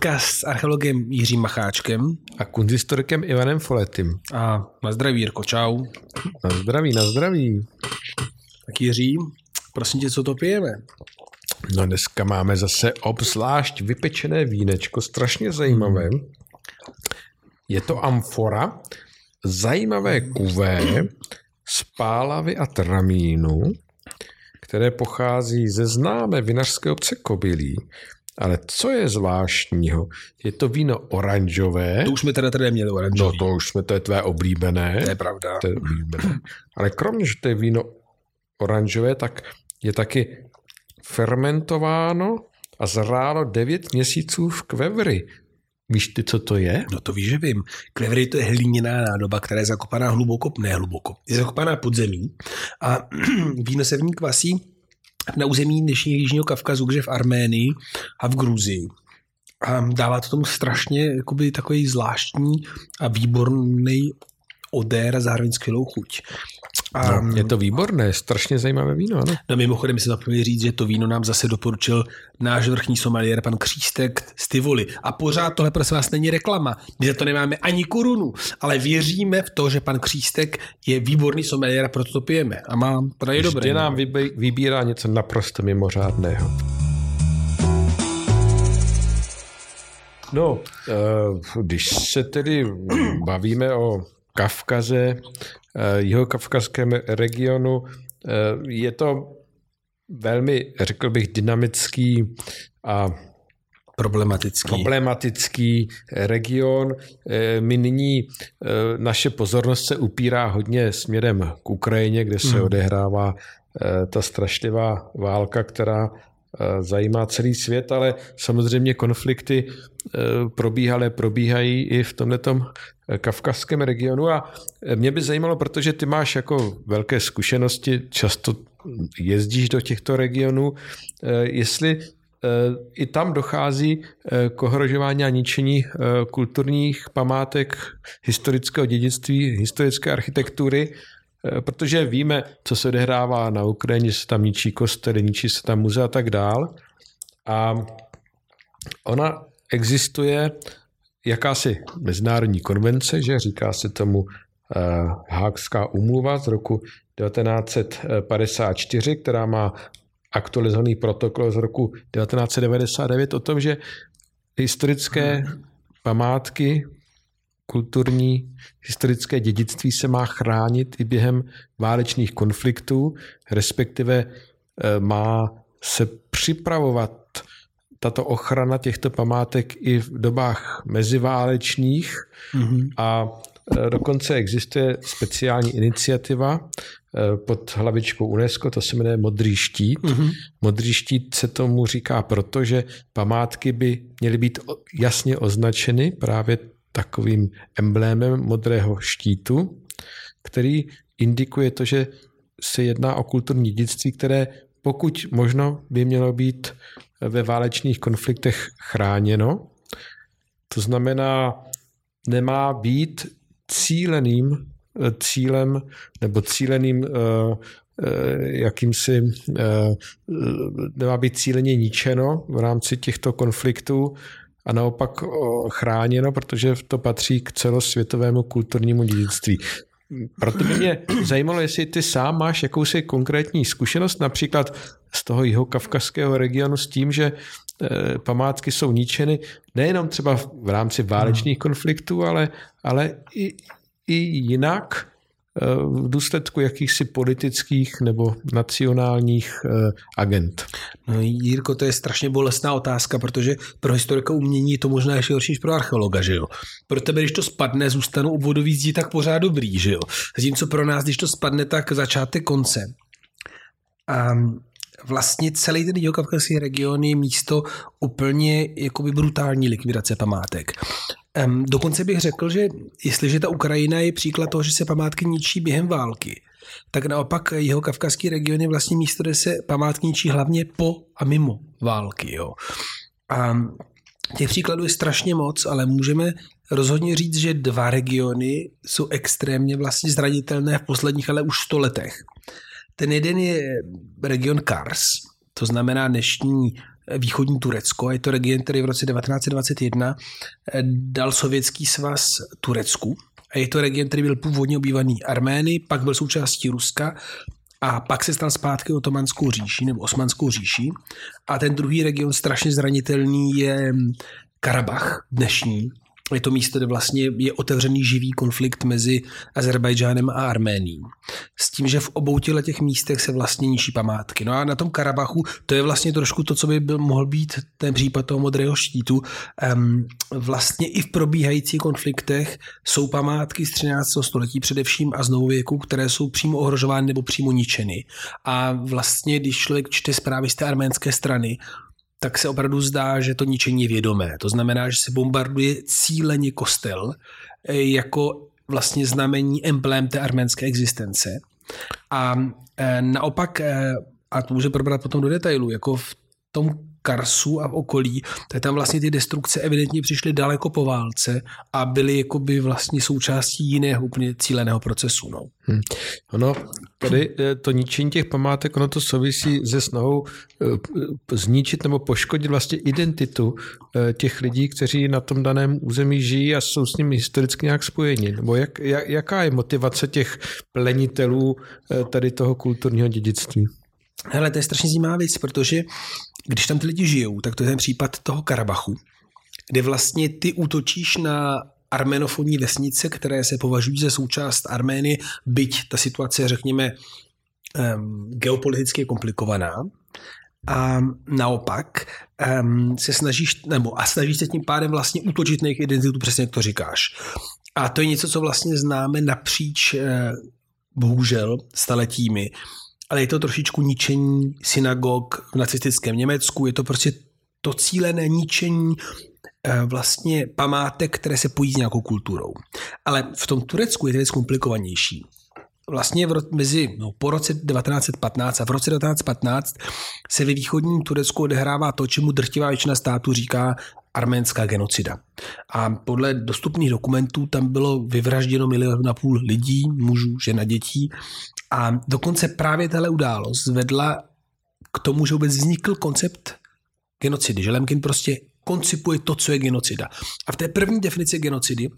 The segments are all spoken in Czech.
podcast s archeologem Jiřím Macháčkem A kunzistorikem Ivanem Foletym. a na zdraví Jirko, čau. Na zdraví, na zdraví. Tak Jiří, prosím tě, co to pijeme? No dneska máme zase obzvlášť vypečené vínečko, strašně zajímavé. Je to amfora, zajímavé kuvé z pálavy a tramínu, které pochází ze známé vinařské obce Kobylí. Ale co je zvláštního? Je to víno oranžové. To už jsme teda tady měli No oranžový. to už jsme, to je tvé oblíbené. to je pravda. To je oblíbené. Ale kromě, že to je víno oranžové, tak je taky fermentováno a zrálo 9 měsíců v kvevry. Víš ty, co to je? No to víš, že vím. Klevery to je hlíněná nádoba, která je zakopaná hluboko, ne hluboko, je zakopaná pod zemí a víno se v ní kvasí na území dnešního Jižního Kavkazu, kde v Arménii a v Gruzii. A dává to tomu strašně jakoby, takový zvláštní a výborný odér a zároveň skvělou chuť. A, No, je to výborné, strašně zajímavé víno, ano. No mimochodem mi se zapomněli říct, že to víno nám zase doporučil náš vrchní someliér, pan Křístek z Tivoli. A pořád tohle prosím vás není reklama. My za to nemáme ani korunu, ale věříme v to, že pan Křístek je výborný someliér a proto to pijeme. A má to je dobré. Nám vybí- vybírá něco naprosto mimořádného. No, eh, když se tedy bavíme o Kavkaze, jeho kavkazském regionu, eh, je to velmi, řekl bych, dynamický a problematický. problematický region. Eh, My nyní, eh, naše pozornost se upírá hodně směrem k Ukrajině, kde se odehrává eh, ta strašlivá válka, která zajímá celý svět, ale samozřejmě konflikty probíhaly, probíhají i v eh, kavkazském regionu a eh, mě by zajímalo, protože ty máš jako velké zkušenosti, často jezdíš do těchto regionů, eh, jestli i tam dochází k ohrožování a ničení kulturních památek, historického dědictví, historické architektury, protože víme, co se odehrává na Ukrajině, se tam ničí kostely, ničí se tam muzea a tak dál. A ona existuje jakási mezinárodní konvence, že říká se tomu Hákská umluva z roku 1954, která má aktualizovaný protokol z roku 1999 o tom, že historické památky, kulturní, historické dědictví se má chránit i během válečných konfliktů, respektive má se připravovat tato ochrana těchto památek i v dobách meziválečných mm-hmm. a dokonce existuje speciální iniciativa pod hlavičkou UNESCO, to se jmenuje Modrý štít. Mm-hmm. Modrý štít se tomu říká, protože památky by měly být jasně označeny právě takovým emblémem modrého štítu, který indikuje to, že se jedná o kulturní dědictví, které pokud možno by mělo být ve válečných konfliktech chráněno. To znamená, nemá být cíleným cílem nebo cíleným uh, jakýmsi uh, nemá být cíleně ničeno v rámci těchto konfliktů a naopak chráněno, protože to patří k celosvětovému kulturnímu dědictví. Proto by mě zajímalo, jestli ty sám máš jakousi konkrétní zkušenost, například z toho jeho kavkazského regionu s tím, že památky jsou ničeny nejenom třeba v rámci válečných konfliktů, ale, ale i, i jinak v důsledku jakýchsi politických nebo nacionálních agent. No, Jirko, to je strašně bolestná otázka, protože pro historika umění je to možná ještě horší než pro archeologa, že jo? Pro tebe, když to spadne, zůstanou obvodový zdi tak pořád dobrý, že jo? Zatímco pro nás, když to spadne, tak začátek konce. A vlastně celý ten jihovkavkazský region je místo úplně jakoby brutální likvidace památek. Um, dokonce bych řekl, že jestliže ta Ukrajina je příklad toho, že se památky ničí během války, tak naopak jeho kavkazský region je vlastně místo, kde se památky ničí hlavně po a mimo války. Jo. A těch příkladů je strašně moc, ale můžeme rozhodně říct, že dva regiony jsou extrémně vlastně zranitelné v posledních ale už sto letech. Ten jeden je region Kars, to znamená dnešní východní Turecko. Je to region, který v roce 1921 dal sovětský svaz Turecku. A je to region, který byl původně obývaný Armény, pak byl součástí Ruska a pak se stal zpátky otomanskou říší nebo osmanskou říší. A ten druhý region strašně zranitelný je Karabach dnešní, je to místo, kde vlastně je otevřený živý konflikt mezi Azerbajdžánem a Arménií. S tím, že v obou těch místech se vlastně ničí památky. No a na tom Karabachu to je vlastně trošku to, co by byl, mohl být ten případ toho modrého štítu. Um, vlastně i v probíhajících konfliktech jsou památky z 13. století především a z novověku, které jsou přímo ohrožovány nebo přímo ničeny. A vlastně, když člověk čte zprávy z té arménské strany, tak se opravdu zdá, že to ničení je vědomé. To znamená, že se bombarduje cíleně kostel eh, jako vlastně znamení, emblém té arménské existence. A eh, naopak, eh, a to může probrat potom do detailu, jako v tom Karsu a v okolí, tak tam vlastně ty destrukce evidentně přišly daleko po válce a byly jakoby vlastně součástí jiného úplně cíleného procesu. No. Hmm. Ono, tady eh, to ničení těch památek, ono to souvisí se snahou eh, zničit nebo poškodit vlastně identitu eh, těch lidí, kteří na tom daném území žijí a jsou s nimi historicky nějak spojeni. Nebo jak, jak, jaká je motivace těch plenitelů tady toho kulturního dědictví? Hele, to je strašně zajímavá věc, protože když tam ty lidi žijou, tak to je ten případ toho Karabachu, kde vlastně ty útočíš na arménofonní vesnice, které se považují za součást Arménie, byť ta situace, řekněme, geopoliticky komplikovaná. A naopak se snažíš, nebo a snažíš se tím pádem vlastně útočit na jejich identitu, přesně jak to říkáš. A to je něco, co vlastně známe napříč, eh, bohužel, staletími ale je to trošičku ničení synagog v nacistickém Německu, je to prostě to cílené ničení eh, vlastně památek, které se pojí s nějakou kulturou. Ale v tom Turecku je to věc komplikovanější. Vlastně v, mezi, no, po roce 1915 a v roce 1915 se ve východním Turecku odehrává to, čemu drtivá většina států říká arménská genocida. A podle dostupných dokumentů tam bylo vyvražděno milion a půl lidí, mužů, žena, dětí a dokonce právě tahle událost vedla k tomu, že vůbec vznikl koncept genocidy, že Lemkin prostě koncipuje to, co je genocida. A v té první definici genocidy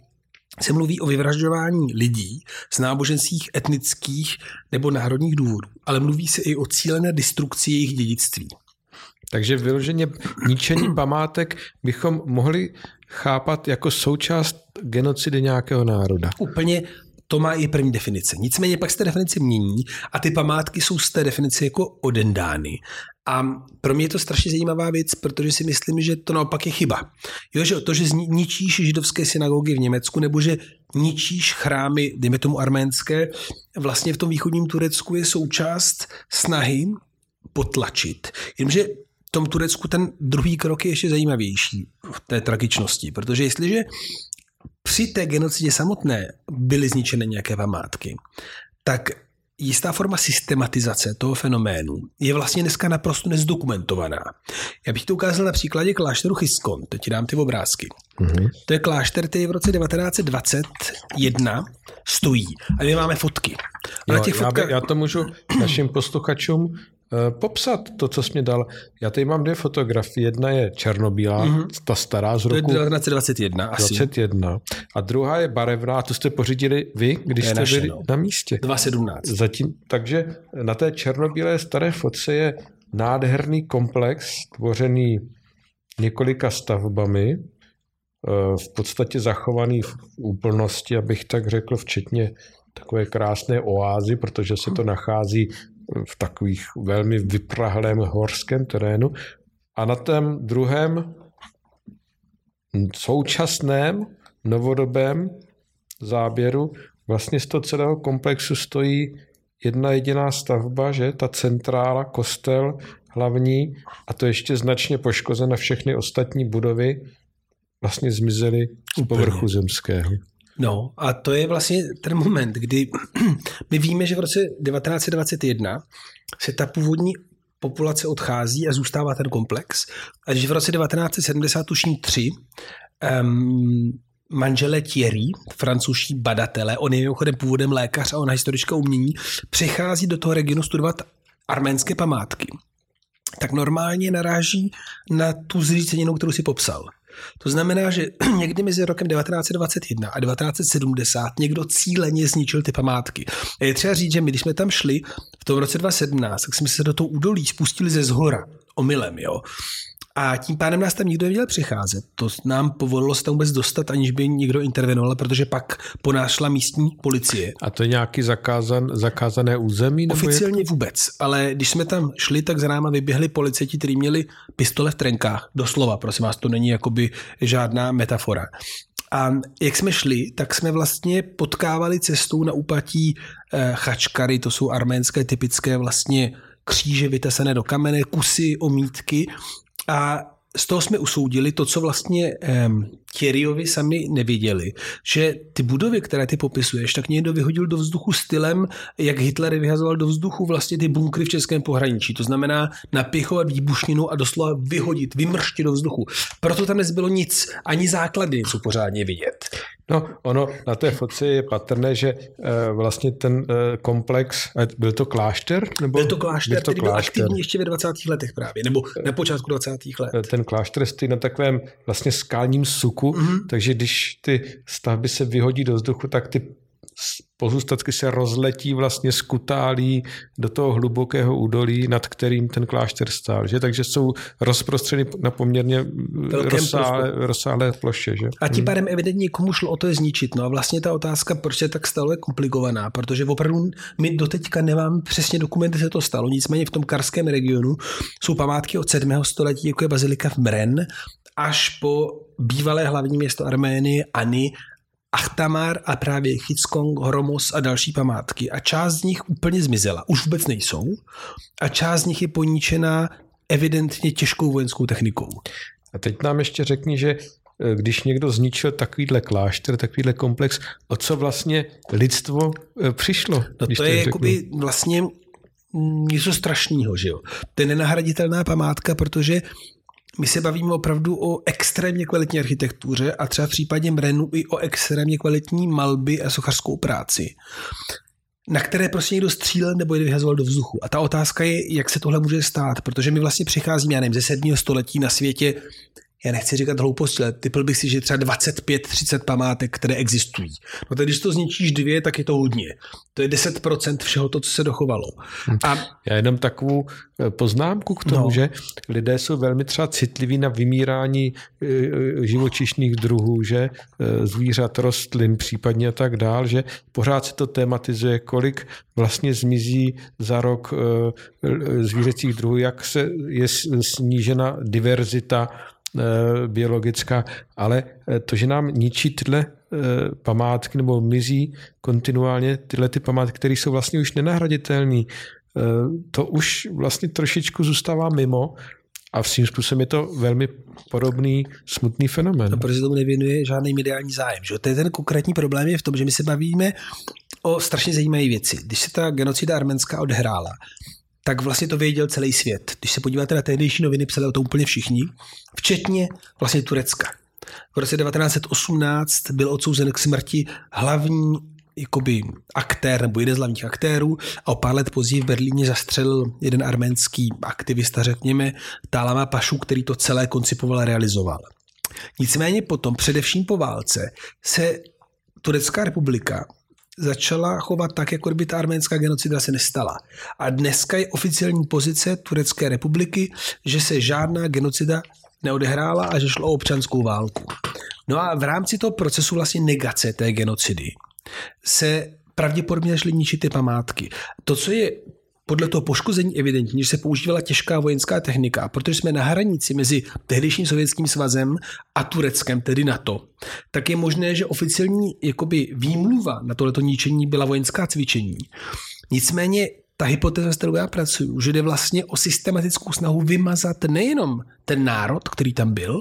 se mluví o vyvražďování lidí z náboženských, etnických nebo národních důvodů, ale mluví se i o cílené destrukci jejich dědictví. Takže vyloženě ničení památek bychom mohli chápat jako součást genocidy nějakého národa. Úplně to má i první definice. Nicméně pak se té definice mění a ty památky jsou z té definice jako odendány. A pro mě je to strašně zajímavá věc, protože si myslím, že to naopak je chyba. Jo, že to, že ničíš židovské synagogy v Německu, nebo že ničíš chrámy, dejme tomu arménské, vlastně v tom východním Turecku je součást snahy potlačit. Jenomže v tom Turecku ten druhý krok je ještě zajímavější v té tragičnosti, protože jestliže při té genocidě samotné byly zničeny nějaké památky, tak jistá forma systematizace toho fenoménu je vlastně dneska naprosto nezdokumentovaná. Já bych to ukázal na příkladě klášteru Chiskon. Teď ti dám ty obrázky. Mm-hmm. To je klášter, který v roce 1921 stojí. A my máme fotky. jo, těch fotka... já, já to můžu našim posluchačům popsat to, co jsi mě dal. Já tady mám dvě fotografie. Jedna je černobílá, mm-hmm. ta stará z roku... To je 1921 asi. 21. A druhá je barevná, a tu jste pořídili vy, když jste naše, byli no. na místě. 2017. Zatím, takže na té černobílé staré fotce je nádherný komplex, tvořený několika stavbami, eh, v podstatě zachovaný v úplnosti, abych tak řekl, včetně takové krásné oázy, protože se to nachází v takových velmi vyprahlém horském terénu. A na tom druhém současném novodobém záběru vlastně z toho celého komplexu stojí jedna jediná stavba, že ta centrála, kostel hlavní a to ještě značně poškozena všechny ostatní budovy vlastně zmizely z povrchu zemského. No a to je vlastně ten moment, kdy my víme, že v roce 1921 se ta původní populace odchází a zůstává ten komplex. A že v roce 1970, tuším tři, um, manželé Thierry, francouzští badatelé, on je mimochodem původem lékař a ona historička umění, přichází do toho regionu studovat arménské památky. tak normálně naráží na tu zříceninu, kterou si popsal. To znamená, že někdy mezi rokem 1921 a 1970 někdo cíleně zničil ty památky. A je třeba říct, že my, když jsme tam šli v tom roce 2017, tak jsme se do toho údolí spustili ze zhora, omylem, jo. A tím pádem nás tam nikdo neměl přicházet. To nám povolilo se tam vůbec dostat, aniž by někdo intervenoval, protože pak po nás šla místní policie. A to je nějaký zakázan, zakázané území? Nebo Oficiálně jak... vůbec, ale když jsme tam šli, tak za náma vyběhli policajti, kteří měli pistole v trenkách. Doslova, prosím vás, to není jakoby žádná metafora. A jak jsme šli, tak jsme vlastně potkávali cestou na úpatí eh, chačkary, to jsou arménské typické vlastně kříže vytesené do kamene, kusy, omítky a z toho jsme usoudili to, co vlastně Thierryovi sami neviděli, že ty budovy, které ty popisuješ, tak někdo vyhodil do vzduchu stylem, jak Hitler vyhazoval do vzduchu vlastně ty bunkry v českém pohraničí. To znamená napěchovat výbušninu a doslova vyhodit, vymrštit do vzduchu. Proto tam nezbylo nic, ani základy jsou pořádně vidět. No, ono na té foci je patrné, že e, vlastně ten e, komplex, byl to klášter? Nebo? Byl to klášter, byl to který klášter. byl aktivní ještě ve 20. letech právě, nebo na počátku 20. let. Ten klášter stojí na takovém vlastně skálním suku, mm-hmm. takže když ty stavby se vyhodí do vzduchu, tak ty pozůstatky se rozletí vlastně skutálí do toho hlubokého údolí, nad kterým ten klášter stál. Že? Takže jsou rozprostřeny na poměrně rozsáhlé, rozsáhlé ploše. Že? A tím hmm. pádem evidentně komu šlo o to je zničit. No a vlastně ta otázka, proč se tak stalo, je komplikovaná, protože opravdu my doteďka nemáme přesně dokumenty, se to stalo. Nicméně v tom karském regionu jsou památky od 7. století, jako je bazilika v Mren, až po bývalé hlavní město Arménie Ani Achtamar a právě Chickong, Hromos a další památky. A část z nich úplně zmizela. Už vůbec nejsou. A část z nich je poníčená evidentně těžkou vojenskou technikou. A teď nám ještě řekni, že eh, když někdo zničil takovýhle klášter, takovýhle komplex, o co vlastně lidstvo eh, přišlo? No to je jakoby vlastně něco strašného, že jo. To je nenahraditelná památka, protože my se bavíme opravdu o extrémně kvalitní architektuře a třeba v případě Mrenu i o extrémně kvalitní malby a sochařskou práci na které prostě někdo střílel nebo je vyhazoval do vzduchu. A ta otázka je, jak se tohle může stát, protože my vlastně přicházíme, já nevím, ze sedmého století na světě já nechci říkat hlouposti, ale typl bych si, že třeba 25-30 památek, které existují. No tak když to zničíš dvě, tak je to hodně. To je 10% všeho to, co se dochovalo. Hm. A... Já jenom takovou eh, poznámku k tomu, no. že lidé jsou velmi třeba citliví na vymírání eh, eh, živočišných druhů, že zvířat, rostlin, případně a tak dál, že pořád se to tematizuje, kolik vlastně zmizí za rok zvířecích druhů, jak se je snížena diverzita biologická, ale eh, to, že nám ničí tyhle eh, památky nebo mizí kontinuálně tyhle ty památky, které jsou vlastně už nenahraditelné, to už vlastně trošičku zůstává mimo a v svým způsobem je to velmi podobný smutný fenomén. No, protože tomu nevěnuje žádný mediální zájem. Že? To je ten konkrétní problém je v tom, že my se bavíme o strašně zajímavé věci. Když se ta genocida arménská odehrála, tak vlastně to věděl celý svět. Když se podíváte na tehdejší noviny, psali o tom úplně všichni, včetně vlastně Turecka. V roce 1918 byl odsouzen k smrti hlavní jakoby aktér nebo jeden z hlavních aktérů a o pár let později v Berlíně zastřelil jeden arménský aktivista, řekněme, Tálama Pašu, který to celé koncipoval a realizoval. Nicméně potom, především po válce, se Turecká republika začala chovat tak, jako by ta arménská genocida se nestala. A dneska je oficiální pozice Turecké republiky, že se žádná genocida neodehrála a že šlo o občanskou válku. No a v rámci toho procesu vlastně negace té genocidy se pravděpodobně šly ničit ty památky. To, co je podle toho poškození evidentní, že se používala těžká vojenská technika, protože jsme na hranici mezi tehdejším sovětským svazem a Tureckem, tedy NATO, tak je možné, že oficiální jakoby výmluva na tohleto ničení byla vojenská cvičení. Nicméně ta hypotéza, s kterou já pracuji, že jde vlastně o systematickou snahu vymazat nejenom ten národ, který tam byl,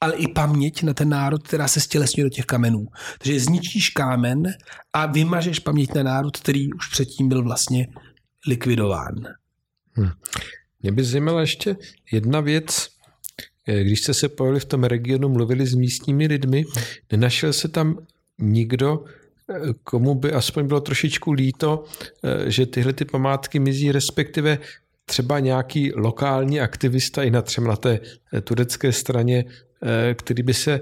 ale i paměť na ten národ, která se stělesňuje do těch kamenů. Takže zničíš kámen a vymažeš paměť na národ, který už předtím byl vlastně likvidován. Hmm. Mě by zajímala ještě jedna věc. Eh, když jste se pojeli v tom regionu, mluvili s místními lidmi, nenašel se tam nikdo, eh, komu by aspoň bylo trošičku líto, eh, že tyhle ty památky mizí, respektive třeba nějaký lokální aktivista i na třeba na té turecké straně, který by se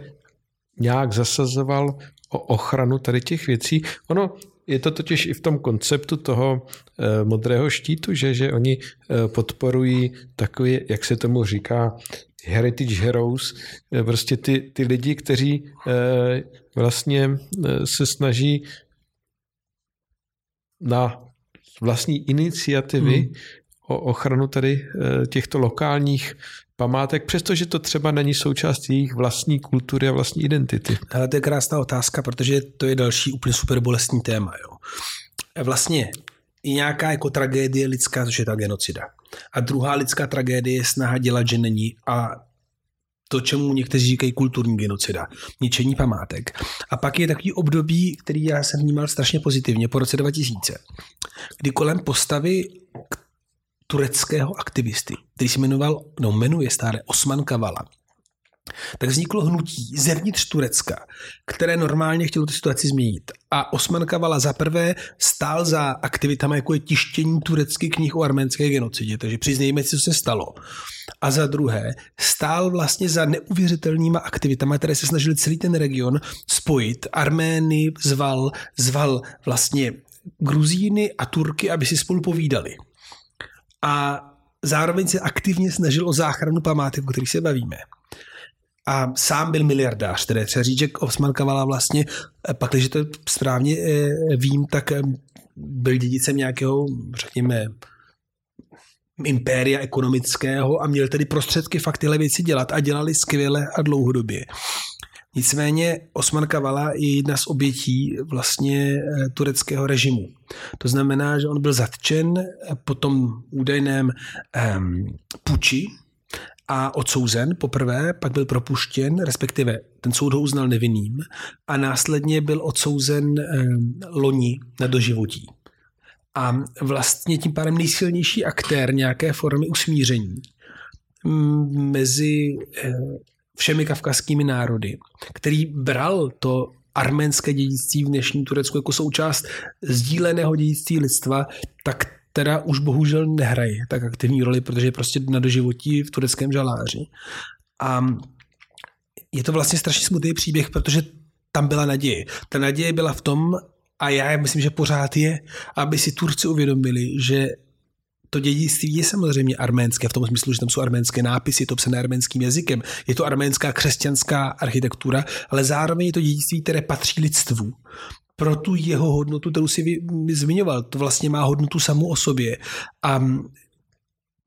nějak zasazoval o ochranu tady těch věcí. Ono je to totiž i v tom konceptu toho eh, modrého štítu, že, že oni eh, podporují takový, jak se tomu říká, heritage heroes, eh, prostě ty, ty lidi, kteří vlastně se snaží na vlastní iniciativy hmm. O ochranu tady těchto lokálních památek, přestože to třeba není součást jejich vlastní kultury a vlastní identity? Ale to je krásná otázka, protože to je další úplně super bolestní téma. Jo. Vlastně i nějaká jako tragédie lidská, což je ta genocida. A druhá lidská tragédie je snaha dělat, že není a to, čemu někteří říkají kulturní genocida, ničení památek. A pak je takový období, který já jsem vnímal strašně pozitivně po roce 2000, kdy kolem postavy tureckého aktivisty, který se jmenoval, no jmenuje stále Osman Kavala, tak vzniklo hnutí zevnitř Turecka, které normálně chtělo tu situaci změnit. A Osman Kavala za prvé stál za aktivitami, jako je tištění tureckých knih o arménské genocidě, takže přiznejme si, co se stalo. A za druhé stál vlastně za neuvěřitelnýma aktivitami, které se snažili celý ten region spojit. Armény zval, zval vlastně Gruzíny a Turky, aby si spolu povídali a zároveň se aktivně snažil o záchranu památek, o kterých se bavíme. A sám byl miliardář, tedy třeba říct, že Osman Kavala vlastně, eh, pak, když to správně eh, vím, tak eh, byl dědicem nějakého, řekněme, impéria ekonomického a měl tedy prostředky fakt tyhle věci dělat a dělali skvěle a dlouhodobě. Nicméně Osman Kavala je jedna z obětí vlastně eh, tureckého režimu. To znamená, že on byl zatčen po tom údajném um, puči a odsouzen poprvé, pak byl propuštěn, respektive ten soud ho uznal nevinným a následně byl odsouzen um, loni na doživotí. A vlastně tím pádem nejsilnější aktér nějaké formy usmíření mezi eh, všemi kavkazskými národy, který bral to arménské dědictví v dnešním Turecku jako součást sdíleného dědictví lidstva, tak teda už bohužel nehraje tak aktivní roli, protože je prostě na doživotí v tureckém žaláři. A je to vlastně strašně smutný příběh, protože tam byla naděje. Ta naděje byla v tom, a já myslím, že pořád je, aby si Turci uvědomili, že to dědictví je samozřejmě arménské, v tom smyslu, že tam jsou arménské nápisy, je to psané arménským jazykem, je to arménská křesťanská architektura, ale zároveň je to dědictví, které patří lidstvu. Pro tu jeho hodnotu, kterou si zmiňoval, to vlastně má hodnotu samou o sobě. A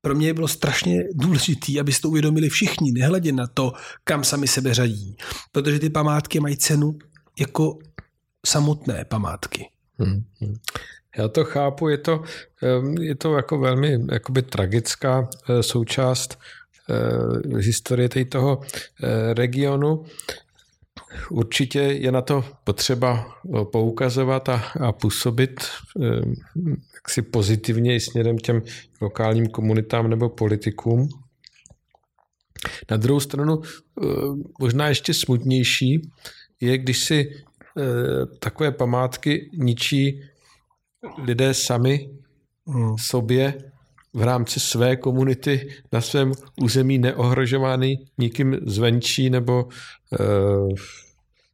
pro mě bylo strašně důležité, abyste to uvědomili všichni, nehledě na to, kam sami sebe řadí. Protože ty památky mají cenu jako samotné památky. Hmm, hmm. Já to chápu, je to, je to jako velmi jakoby tragická eh, součást eh, historie toho eh, regionu. Určitě je na to potřeba poukazovat a, a působit jaksi pozitivně i směrem těm lokálním komunitám nebo politikům. Na druhou stranu možná ještě smutnější je, když si takové památky ničí lidé sami hmm. sobě v rámci své komunity na svém území neohrožovány nikým zvenčí nebo e,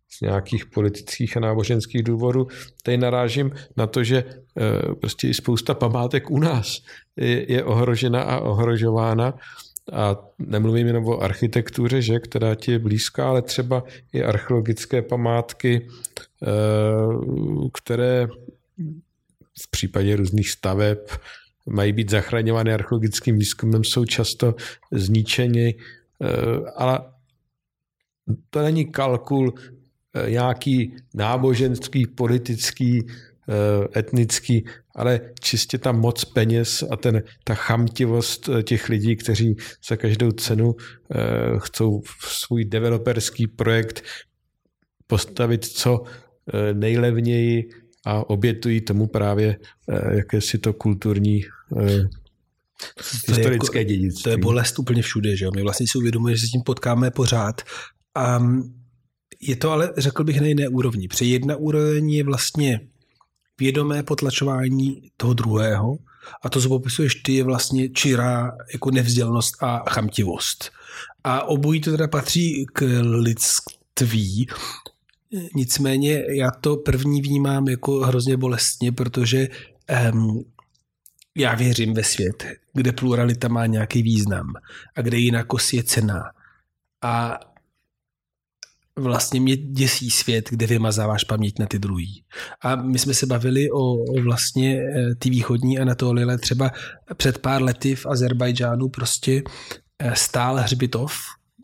z nějakých politických a náboženských důvodů. Tady narážím na to, že e, prostě i spousta památek u nás je, je ohrožena a ohrožována. A nemluvím jenom o architektuře, že, která ti je blízká, ale třeba i archeologické památky, e, které v případě různých staveb mají být zachraňovány archeologickým výzkumem, jsou často zničeni, eh, ale to není kalkul eh, nějaký náboženský, politický, eh, etnický, ale čistě ta moc peněz a ten, ta chamtivost těch lidí, kteří za každou cenu chcou svůj developerský projekt postavit co nejlevněji a obětují tomu právě eh, jakési to kulturní eh, historické jako, dědictví. To je bolest úplně všude, že jo? My vlastně si uvědomujeme, že se s tím potkáme pořád. A je to ale, řekl bych, na jiné úrovni. Při jedna úroveň je vlastně vědomé potlačování toho druhého A to, co popisuješ ty, je vlastně čirá jako nevzdělnost a chamtivost. A obojí to teda patří k lidství, Nicméně já to první vnímám jako hrozně bolestně, protože um, já věřím ve svět, kde pluralita má nějaký význam a kde jinakost je cena. A vlastně mě děsí svět, kde vymazáváš paměť na ty druhý. A my jsme se bavili o, o vlastně eh, ty východní Anatolile. Třeba před pár lety v Azerbajdžánu prostě eh, stál hřbitov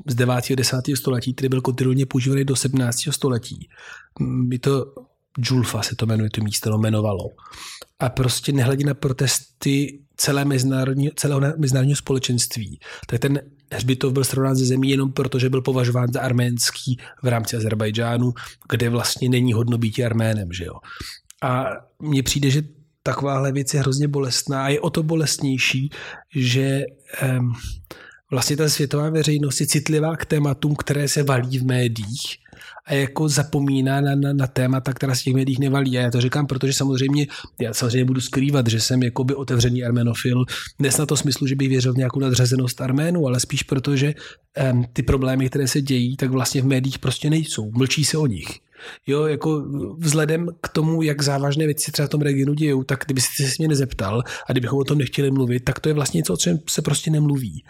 z 9. a 10. století, který byl kontinuálně používaný do 17. století. Je to Julfa se to jmenuje, to místo no, jmenovalo. A prostě nehledí na protesty celé mezinárodní, celého mezinárodního společenství. Tak ten hřbitov byl srovnán ze zemí jenom proto, že byl považován za arménský v rámci Azerbajdžánu, kde vlastně není hodno být Arménem. Že jo? A mně přijde, že takováhle věc je hrozně bolestná a je o to bolestnější, že um, vlastně ta světová veřejnost je citlivá k tématům, které se valí v médiích a jako zapomíná na, na, na témata, která se těch médiích nevalí. A já to říkám, protože samozřejmě, já samozřejmě budu skrývat, že jsem jakoby otevřený armenofil, dnes na to smyslu, že bych věřil v nějakou nadřazenost Arménu, ale spíš proto, že um, ty problémy, které se dějí, tak vlastně v médiích prostě nejsou. Mlčí se o nich. Jo, jako vzhledem k tomu, jak závažné věci třeba v tom regionu dějou, tak kdyby se mě nezeptal a kdybychom o tom nechtěli mluvit, tak to je vlastně něco, o čem se prostě nemluví.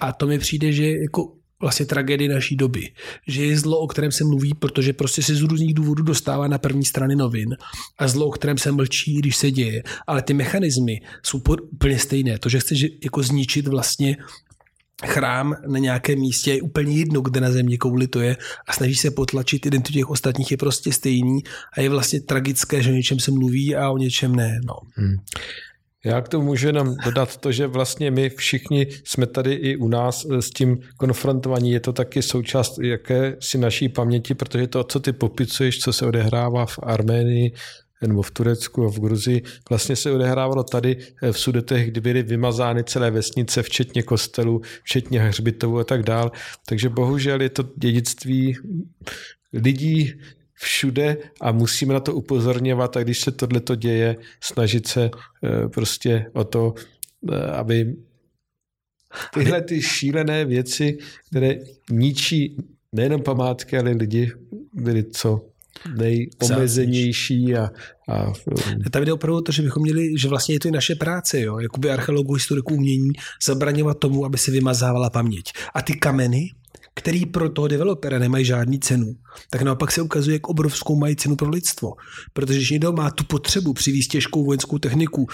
A to mi přijde, že jako vlastně tragédie naší doby. Že je zlo, o kterém se mluví, protože prostě se z různých důvodů dostává na první strany novin a zlo, o kterém se mlčí, když se děje. Ale ty mechanismy jsou úplně stejné. To, že chceš jako zničit vlastně chrám na nějakém místě je úplně jedno, kde na země kouli to je a snaží se potlačit identitu těch ostatních je prostě stejný a je vlastně tragické, že o něčem se mluví a o něčem ne. No. Hmm. Já k tomu můžu jenom dodat to, že vlastně my všichni jsme tady i u nás s tím konfrontovaní. Je to taky součást jaké si naší paměti, protože to, co ty popisuješ, co se odehrává v Arménii, nebo v Turecku a v Gruzii, vlastně se odehrávalo tady v Sudetech, kdy byly vymazány celé vesnice, včetně kostelů, včetně hřbitovů a tak dál. Takže bohužel je to dědictví lidí, všude a musíme na to upozorňovat a když se tohle děje, snažit se eh, prostě o to, eh, aby tyhle ty šílené věci, které ničí nejenom památky, ale lidi, byly co nejomezenější a, a Tam jde opravdu to, že bychom měli, že vlastně je to i naše práce, jo, jakoby archeologů, historiků umění, zabraňovat tomu, aby se vymazávala paměť. A ty kameny, který pro toho developera nemají žádný cenu, tak naopak se ukazuje, jak obrovskou mají cenu pro lidstvo. Protože když někdo má tu potřebu přivést těžkou vojenskou techniku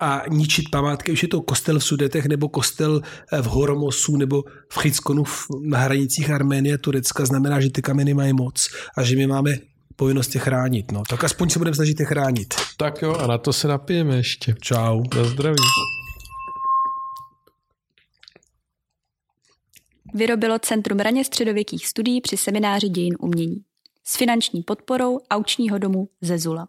a ničit památky, už je to kostel v Sudetech nebo kostel eh, v Horomosu nebo v Chyckonu na hranicích Arménie a Turecka, znamená, že ty kameny mají moc a že my máme povinnost je chránit. No. Tak aspoň se budeme snažit je chránit. Tak jo, a na to se napijeme ještě. Čau. Na zdraví. vyrobilo Centrum raně středověkých studií při semináři dějin umění s finanční podporou aučního domu Zezula.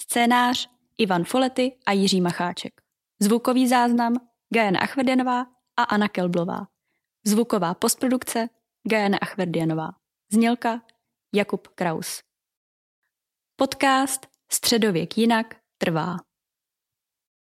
Scénář Ivan Folety a Jiří Macháček. Zvukový záznam Gajana Achverdianová a Anna Kelblová. Zvuková postprodukce Gajana Achverdianová. Znělka Jakub Kraus. Podcast Středověk jinak trvá.